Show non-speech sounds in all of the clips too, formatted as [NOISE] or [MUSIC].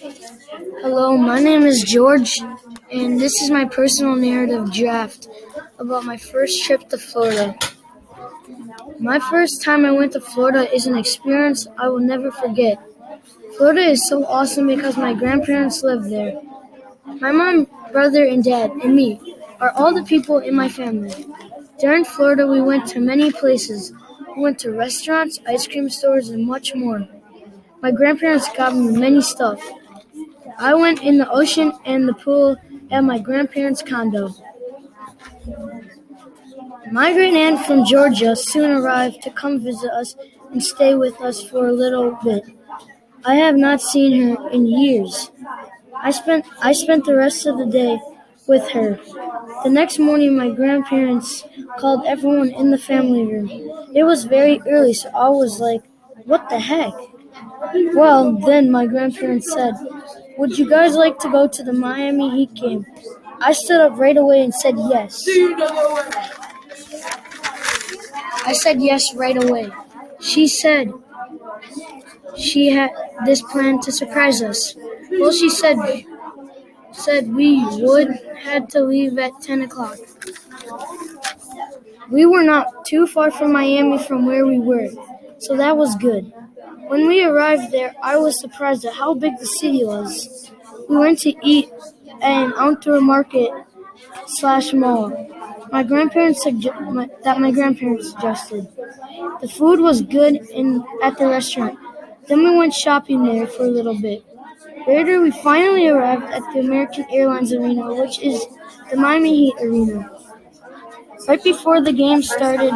Hello, my name is George, and this is my personal narrative draft about my first trip to Florida. My first time I went to Florida is an experience I will never forget. Florida is so awesome because my grandparents live there. My mom, brother, and dad, and me are all the people in my family. During Florida, we went to many places. We went to restaurants, ice cream stores, and much more. My grandparents got me many stuff. I went in the ocean and the pool at my grandparents' condo. My great aunt from Georgia soon arrived to come visit us and stay with us for a little bit. I have not seen her in years. I spent I spent the rest of the day with her. The next morning my grandparents called everyone in the family room. It was very early, so I was like, "What the heck?" Well, then my grandparents said, Would you guys like to go to the Miami Heat game? I stood up right away and said yes. I said yes right away. She said she had this plan to surprise us. Well, she said said we would had to leave at 10 o'clock. We were not too far from Miami from where we were, so that was good. When we arrived there, I was surprised at how big the city was. We went to eat at an outdoor market slash mall. My grandparents sugge- my, that my grandparents suggested. The food was good in at the restaurant. Then we went shopping there for a little bit. Later, we finally arrived at the American Airlines Arena, which is the Miami Heat Arena. Right before the game started,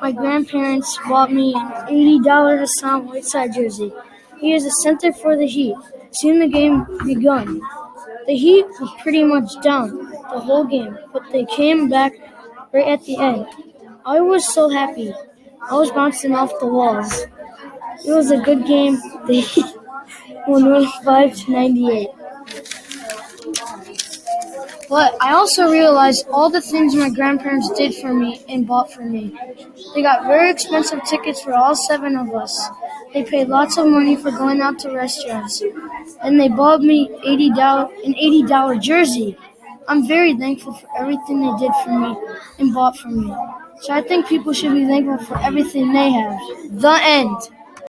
my grandparents bought me an $80 Hassan Whiteside jersey. He is a center for the Heat. Soon the game begun. The Heat were pretty much down the whole game, but they came back right at the end. I was so happy. I was bouncing off the walls. It was a good game. [LAUGHS] The Heat won 105 to 98. But I also realized all the things my grandparents did for me and bought for me. They got very expensive tickets for all seven of us. They paid lots of money for going out to restaurants. And they bought me $80, an $80 jersey. I'm very thankful for everything they did for me and bought for me. So I think people should be thankful for everything they have. The end.